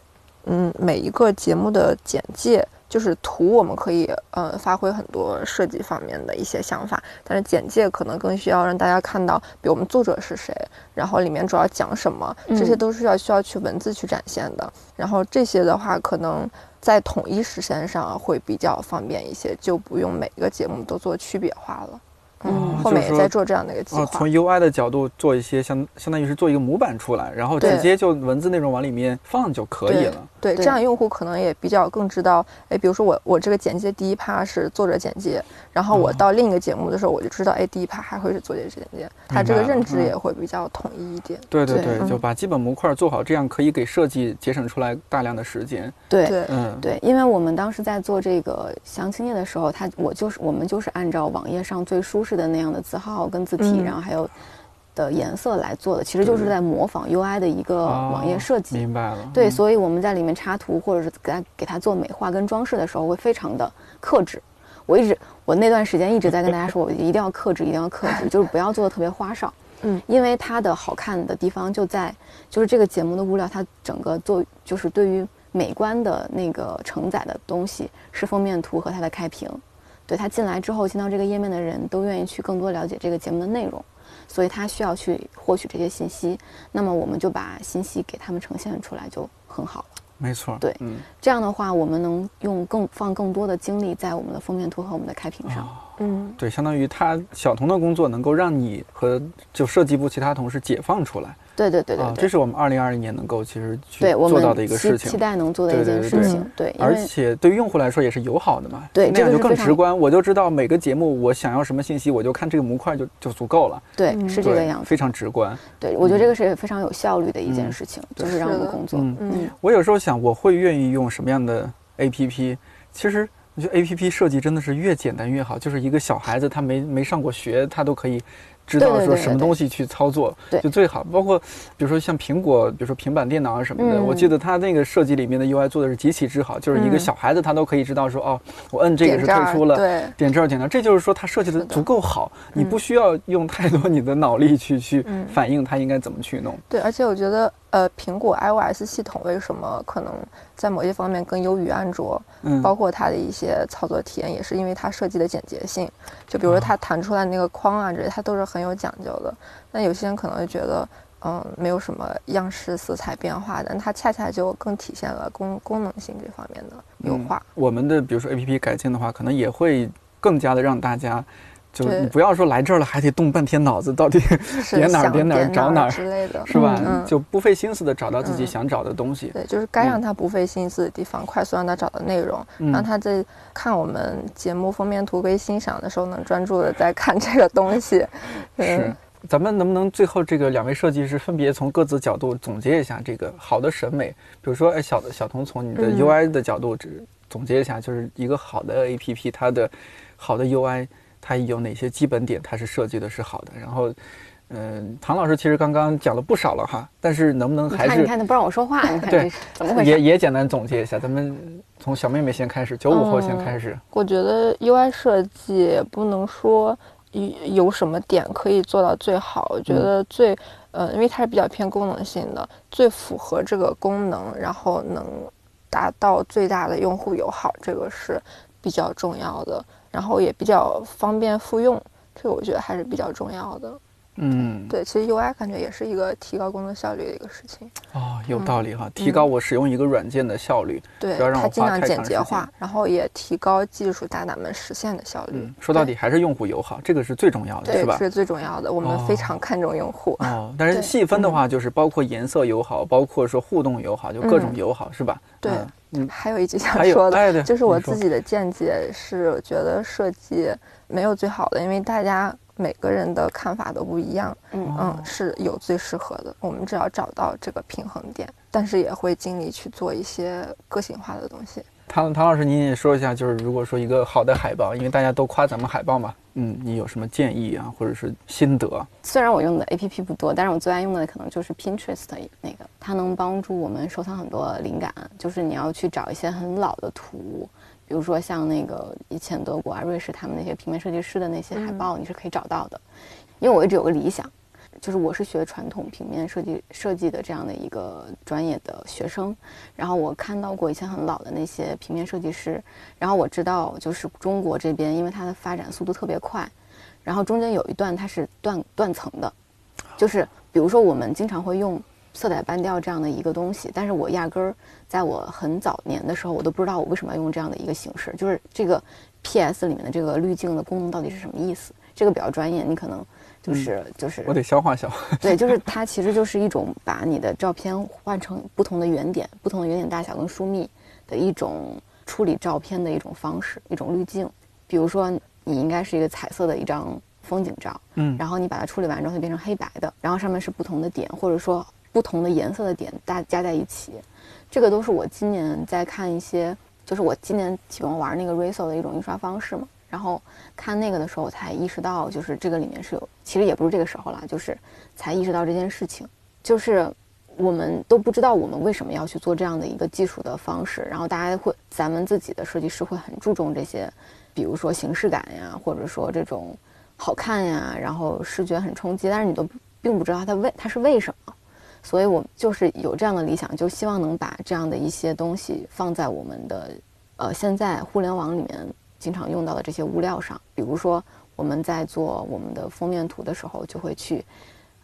嗯，每一个节目的简介。就是图，我们可以呃发挥很多设计方面的一些想法，但是简介可能更需要让大家看到，比如我们作者是谁，然后里面主要讲什么，这些都是要需要去文字去展现的。然后这些的话，可能在统一实现上会比较方便一些，就不用每个节目都做区别化了。嗯，后面也在做这样的一个计划。从 UI 的角度做一些相相当于是做一个模板出来，然后直接就文字内容往里面放就可以了。对，这样用户可能也比较更知道，哎，比如说我我这个简介第一趴是作者简介，然后我到另一个节目的时候，我就知道，哎，第一趴还会是作者简介，他这个认知也会比较统一一点。对对对，就把基本模块做好，这样可以给设计节省出来大量的时间。对对嗯对，因为我们当时在做这个详情页的时候，他我就是我们就是按照网页上最舒适的那样的字号跟字体，然后还有。的颜色来做的，其实就是在模仿 UI 的一个网页设计。明白了。对，所以我们在里面插图或者是给它给它做美化跟装饰的时候，会非常的克制。我一直我那段时间一直在跟大家说，我一定要克制，一定要克制，就是不要做的特别花哨。嗯，因为它的好看的地方就在，就是这个节目的物料，它整个做就是对于美观的那个承载的东西是封面图和它的开屏。对他进来之后进到这个页面的人都愿意去更多了解这个节目的内容。所以他需要去获取这些信息，那么我们就把信息给他们呈现出来就很好了。没错，对，嗯，这样的话我们能用更放更多的精力在我们的封面图和我们的开屏上。嗯，对，相当于他小童的工作能够让你和就设计部其他同事解放出来。对对对对，这是我们二零二零年能够其实去做到的一个事情，期待能做的一件事情。对，而且对于用户来说也是友好的嘛。对，那样就更直观，我就知道每个节目我想要什么信息，我就看这个模块就就足够了。对，是这个样子，非常直观。对，我觉得这个是非常有效率的一件事情，就是让我们工作。嗯，我有时候想，我会愿意用什么样的 APP？其实。我觉得 A P P 设计真的是越简单越好，就是一个小孩子他没没上过学，他都可以知道说什么东西去操作就最好。包括比如说像苹果，比如说平板电脑啊什么的，我记得它那个设计里面的 UI 做的是极其之好，就是一个小孩子他都可以知道说哦，我摁这个是退出了，点这儿点那儿，这就是说它设计的。足够好，你不需要用太多你的脑力去去反映它应该怎么去弄。对，而且我觉得。呃，苹果 iOS 系统为什么可能在某些方面更优于安卓？嗯，包括它的一些操作体验，也是因为它设计的简洁性。就比如说它弹出来那个框啊，这些它都是很有讲究的。那有些人可能会觉得，嗯，没有什么样式、色彩变化，但它恰恰就更体现了功功能性这方面的优化。我们的比如说 APP 改进的话，可能也会更加的让大家。就你不要说来这儿了还得动半天脑子，到底 点哪儿点哪儿找哪儿之类的，是吧？就不费心思的找到自己想找的东西。对，就是该让他不费心思的地方，快速让他找到内容，让他在看我们节目封面图可以欣赏的时候，能专注的在看这个东西。是，咱们能不能最后这个两位设计师分别从各自角度总结一下这个好的审美？比如说，哎，小的小童从你的 UI 的角度只总结一下，就是一个好的 APP，它的好的 UI。它有哪些基本点？它是设计的是好的。然后，嗯，唐老师其实刚刚讲了不少了哈，但是能不能还是你看他不让我说话？你看对，怎么回事？也也简单总结一下，咱们从小妹妹先开始，九五后先开始。我觉得 UI 设计不能说有有什么点可以做到最好。我觉得最呃，因为它是比较偏功能性的，最符合这个功能，然后能达到最大的用户友好，这个是比较重要的。然后也比较方便复用，这个我觉得还是比较重要的。嗯，对，其实 UI 感觉也是一个提高工作效率的一个事情。哦，有道理哈，提高我使用一个软件的效率。对，它尽量简洁化，然后也提高技术大大们实现的效率。说到底还是用户友好，这个是最重要的，是吧？是最重要的，我们非常看重用户。哦，但是细分的话，就是包括颜色友好，包括说互动友好，就各种友好，是吧？对。嗯，还有一句想说的，就是我自己的见解是，觉得设计没有最好的，因为大家每个人的看法都不一样。嗯嗯，是有最适合的，我们只要找到这个平衡点，但是也会尽力去做一些个性化的东西。唐唐老师，您也说一下，就是如果说一个好的海报，因为大家都夸咱们海报嘛，嗯，你有什么建议啊，或者是心得？虽然我用的 A P P 不多，但是我最爱用的可能就是 Pinterest 那个，它能帮助我们收藏很多灵感。就是你要去找一些很老的图，比如说像那个以前德国啊、瑞士他们那些平面设计师的那些海报，你是可以找到的。因为我一直有个理想。就是我是学传统平面设计设计的这样的一个专业的学生，然后我看到过以前很老的那些平面设计师，然后我知道就是中国这边，因为它的发展速度特别快，然后中间有一段它是断断层的，就是比如说我们经常会用色彩斑调这样的一个东西，但是我压根儿在我很早年的时候，我都不知道我为什么要用这样的一个形式，就是这个 PS 里面的这个滤镜的功能到底是什么意思？这个比较专业，你可能。就是就是，我得消化消化。对，就是它其实就是一种把你的照片换成不同的圆点、不同的圆点大小跟疏密的一种处理照片的一种方式，一种滤镜。比如说，你应该是一个彩色的一张风景照，嗯，然后你把它处理完之后，就变成黑白的，然后上面是不同的点，或者说不同的颜色的点大加在一起。这个都是我今年在看一些，就是我今年喜欢玩那个 Riso 的一种印刷方式嘛。然后看那个的时候，我才意识到，就是这个里面是有，其实也不是这个时候了，就是才意识到这件事情，就是我们都不知道我们为什么要去做这样的一个技术的方式，然后大家会，咱们自己的设计师会很注重这些，比如说形式感呀，或者说这种好看呀，然后视觉很冲击，但是你都并不知道它为它是为什么，所以我就是有这样的理想，就希望能把这样的一些东西放在我们的呃现在互联网里面。经常用到的这些物料上，比如说我们在做我们的封面图的时候，就会去，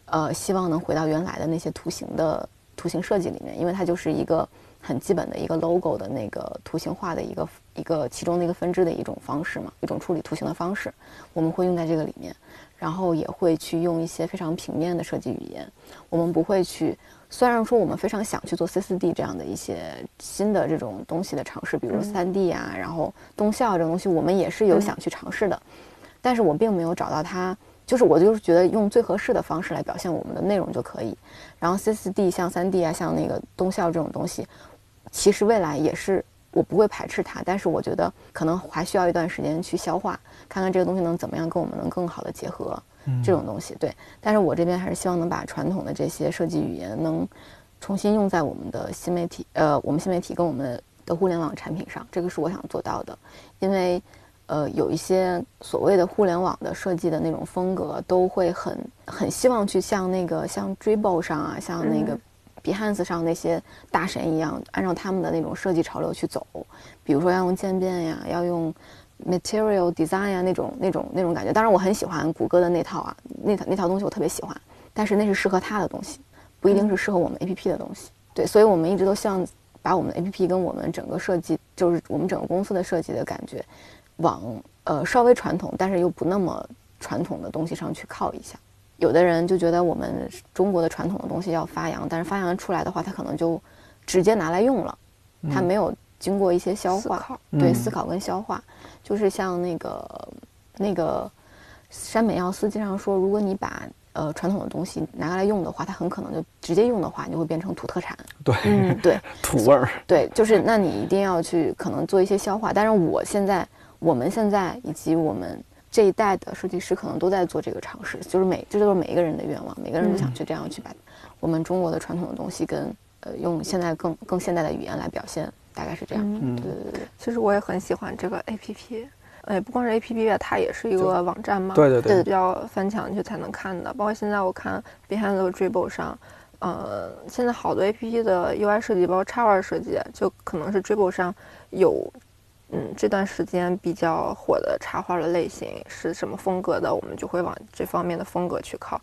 呃，希望能回到原来的那些图形的图形设计里面，因为它就是一个很基本的一个 logo 的那个图形化的一个一个其中的一个分支的一种方式嘛，一种处理图形的方式，我们会用在这个里面，然后也会去用一些非常平面的设计语言，我们不会去。虽然说我们非常想去做 C4D 这样的一些新的这种东西的尝试，比如 3D 啊，然后动效这种东西，我们也是有想去尝试的，但是我并没有找到它，就是我就是觉得用最合适的方式来表现我们的内容就可以。然后 C4D 像 3D 啊，像那个动效这种东西，其实未来也是我不会排斥它，但是我觉得可能还需要一段时间去消化，看看这个东西能怎么样跟我们能更好的结合。这种东西。对，但是我这边还是希望能把传统的这些设计语言能重新用在我们的新媒体，呃，我们新媒体跟我们的互联网产品上，这个是我想做到的，因为。呃，有一些所谓的互联网的设计的那种风格，都会很很希望去像那个像 Dribble 上啊，像那个 Behance 上那些大神一样，按照他们的那种设计潮流去走。比如说要用渐变呀，要用 Material Design 呀那种那种那种感觉。当然，我很喜欢谷歌的那套啊，那套那套东西我特别喜欢。但是那是适合他的东西，不一定是适合我们 APP 的东西。对，所以我们一直都希望把我们的 APP 跟我们整个设计，就是我们整个公司的设计的感觉。往呃稍微传统，但是又不那么传统的东西上去靠一下。有的人就觉得我们中国的传统的东西要发扬，但是发扬出来的话，他可能就直接拿来用了，他没有经过一些消化，对思考跟消化。就是像那个那个山本耀司经常说，如果你把呃传统的东西拿来用的话，它很可能就直接用的话，你就会变成土特产。对，嗯，对，土味儿。对，就是那你一定要去可能做一些消化。但是我现在。我们现在以及我们这一代的设计师可能都在做这个尝试，就是每这都是每一个人的愿望，每个人都想去这样去把我们中国的传统的东西跟呃用现在更更现代的语言来表现，大概是这样。嗯，对对对。其实我也很喜欢这个 A P P，哎，不光是 A P P 它也是一个网站嘛。对对对。比较翻墙去才能看的，包括现在我看 Behind the Dribble 上，呃，现在好多 A P P 的 U I 设计，包括插画设计，就可能是 Dribble 上有。嗯，这段时间比较火的插画的类型是什么风格的，我们就会往这方面的风格去靠。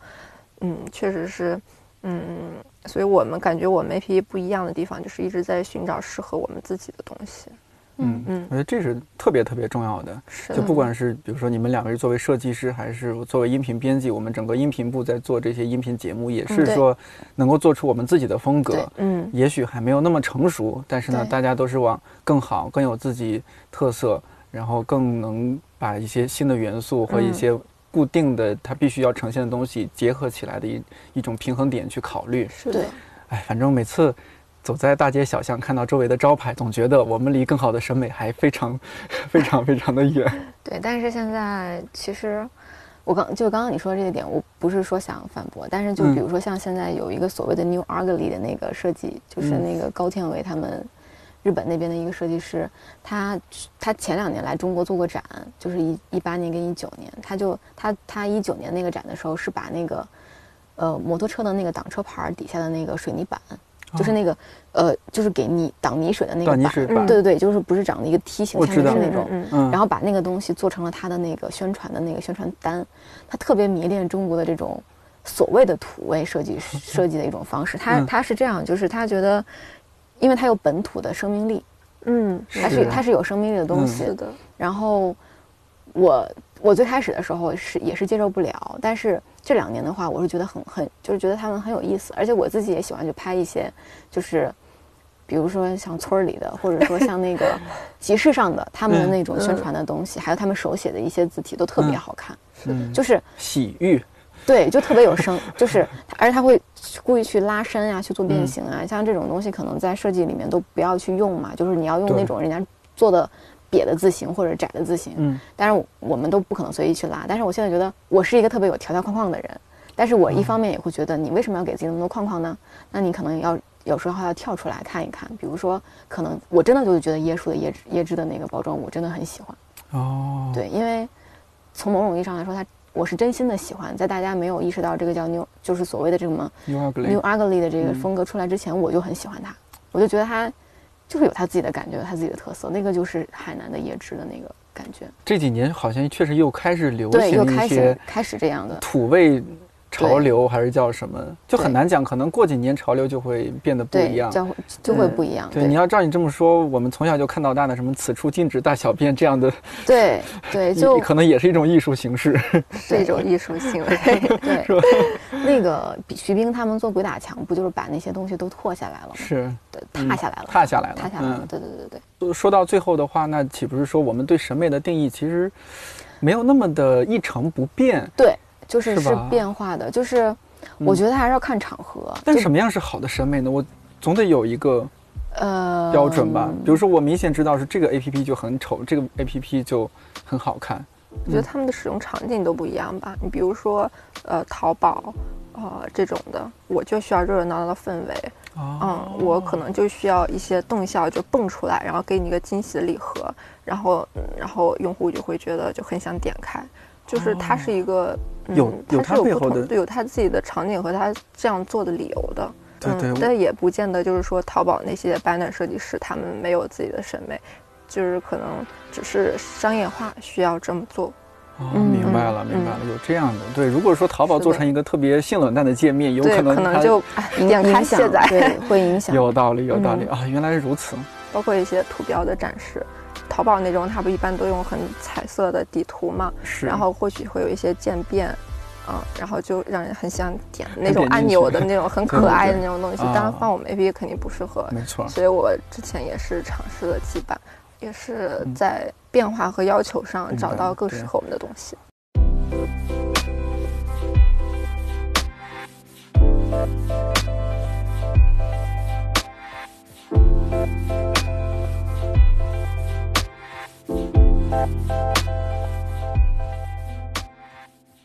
嗯，确实是，嗯，所以我们感觉我们 A P P 不一样的地方，就是一直在寻找适合我们自己的东西。嗯嗯，我觉得这是特别特别重要的。是，就不管是比如说你们两个人作为设计师，还是作为音频编辑，我们整个音频部在做这些音频节目，也是说能够做出我们自己的风格。嗯，也许还没有那么成熟，但是呢，大家都是往更好、更有自己特色，然后更能把一些新的元素和一些固定的它必须要呈现的东西结合起来的一一种平衡点去考虑。是的。哎，反正每次。走在大街小巷，看到周围的招牌，总觉得我们离更好的审美还非常、非常、非常的远。对，但是现在其实，我刚就刚刚你说的这个点，我不是说想反驳，但是就比如说像现在有一个所谓的 New Ugly 的那个设计，就是那个高天伟他们日本那边的一个设计师，他他前两年来中国做过展，就是一一八年跟一九年，他就他他一九年那个展的时候是把那个呃摩托车的那个挡车牌底下的那个水泥板。就是那个，呃，就是给你挡泥水的那个板，对对对，就是不是长的一个梯形，下面是那种，然后把那个东西做成了他的那个宣传的那个宣传单。他特别迷恋中国的这种所谓的土味设计 设计的一种方式。他他是这样，就是他觉得，因为它有本土的生命力，嗯，它是它是有生命力的东西。的。然后我我最开始的时候是也是接受不了，但是。这两年的话，我是觉得很很，就是觉得他们很有意思，而且我自己也喜欢去拍一些，就是，比如说像村儿里的，或者说像那个 集市上的他们的那种宣传的东西，还有他们手写的一些字体都特别好看，就是喜悦，对，就特别有声，就是，而且他会故意去拉伸呀，去做变形啊，像这种东西可能在设计里面都不要去用嘛，就是你要用那种人家做的。瘪的字形或者窄的字形，嗯，但是我们都不可能随意去拉。但是我现在觉得我是一个特别有条条框框的人，但是我一方面也会觉得你为什么要给自己那么多框框呢？那你可能要有时候要跳出来看一看，比如说，可能我真的就是觉得椰树的椰椰汁的那个包装，我真的很喜欢。哦，对，因为从某种意义上来说，它我是真心的喜欢。在大家没有意识到这个叫 new，就是所谓的这个什么 new ugly 的这个风格出来之前，我就很喜欢它，我就觉得它。就是有它自己的感觉，有它自己的特色，那个就是海南的椰汁的那个感觉。这几年好像确实又开始流行一些开始这样的土味。潮流还是叫什么，就很难讲。可能过几年潮流就会变得不一样，就就会不一样。对，你要照你这么说，我们从小就看到大的什么“此处禁止大小便”这样的，对对，就可能也是一种艺术形式，是一种艺术行为，对，是吧？那个徐冰他们做鬼打墙，不就是把那些东西都拓下来了吗？是，踏下来了，踏下来了，踏下来了。对对对对。说到最后的话，那岂不是说我们对审美的定义其实没有那么的一成不变？对，就是是变化的，就是。我觉得还是要看场合。但什么样是好的审美呢？我总得有一个呃标准吧。比如说，我明显知道是这个 A P P 就很丑，这个 A P P 就很好看。我觉得他们的使用场景都不一样吧。你比如说，呃，淘宝，呃，这种的，我就需要热热闹闹的氛围。嗯，我可能就需要一些动效就蹦出来，然后给你一个惊喜的礼盒，然后，然后用户就会觉得就很想点开。就是它是一个有有他背后的有他自己的场景和他这样做的理由的。对对，但也不见得就是说淘宝那些 banner 设计师他们没有自己的审美，就是可能只是商业化需要这么做。哦，明白了，明白了，有这样的。对，如果说淘宝做成一个特别性冷淡的界面，有可能可能就影响卸载，对，会影响。有道理，有道理啊，原来如此。包括一些图标的展示，淘宝那种它不一般都用很彩色的底图嘛？是。然后或许会有一些渐变。嗯，然后就让人很想点那种按钮的那种很可爱的那种东西，当然放我们 APP 肯定不适合，没错。所以我之前也是尝试了几版，也是在变化和要求上找到更适合我们的东西。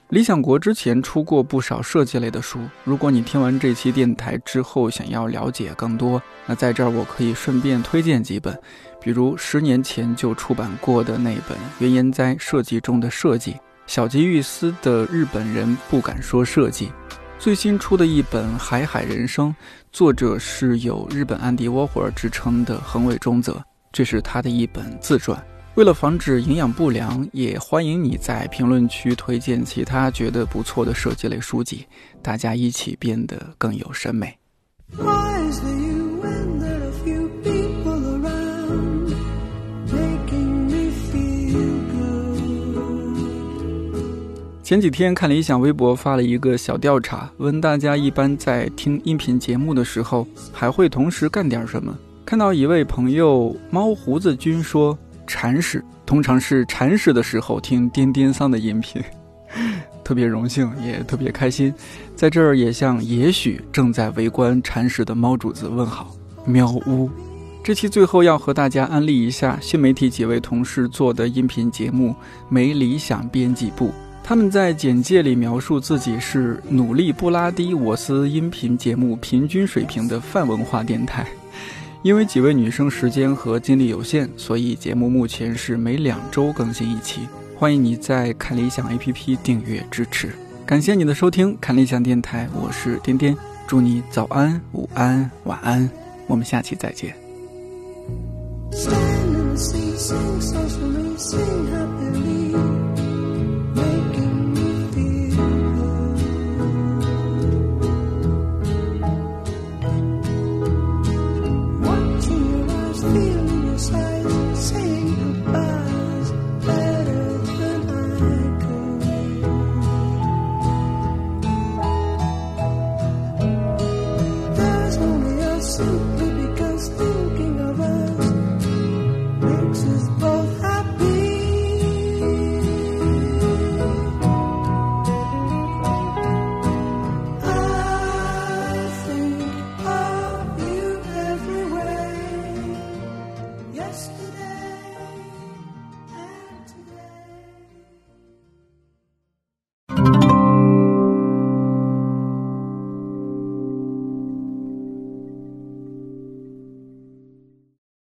理想国之前出过不少设计类的书，如果你听完这期电台之后想要了解更多，那在这儿我可以顺便推荐几本，比如十年前就出版过的那本《原研哉设计中的设计》，小吉玉司的《日本人不敢说设计》，最新出的一本《海海人生》，作者是有日本安迪沃霍尔之称的横尾中则，这是他的一本自传。为了防止营养不良，也欢迎你在评论区推荐其他觉得不错的设计类书籍，大家一起变得更有审美。前几天看理想微博发了一个小调查，问大家一般在听音频节目的时候还会同时干点什么？看到一位朋友猫胡子君说。铲屎通常是铲屎的时候听颠颠桑的音频，特别荣幸也特别开心，在这儿也向也许正在围观铲屎的猫主子问好。喵呜！这期最后要和大家安利一下新媒体几位同事做的音频节目《没理想编辑部》，他们在简介里描述自己是努力不拉低我司音频节目平均水平的泛文化电台。因为几位女生时间和精力有限，所以节目目前是每两周更新一期。欢迎你在看理想 APP 订阅支持，感谢你的收听，看理想电台，我是颠颠，祝你早安、午安、晚安，我们下期再见。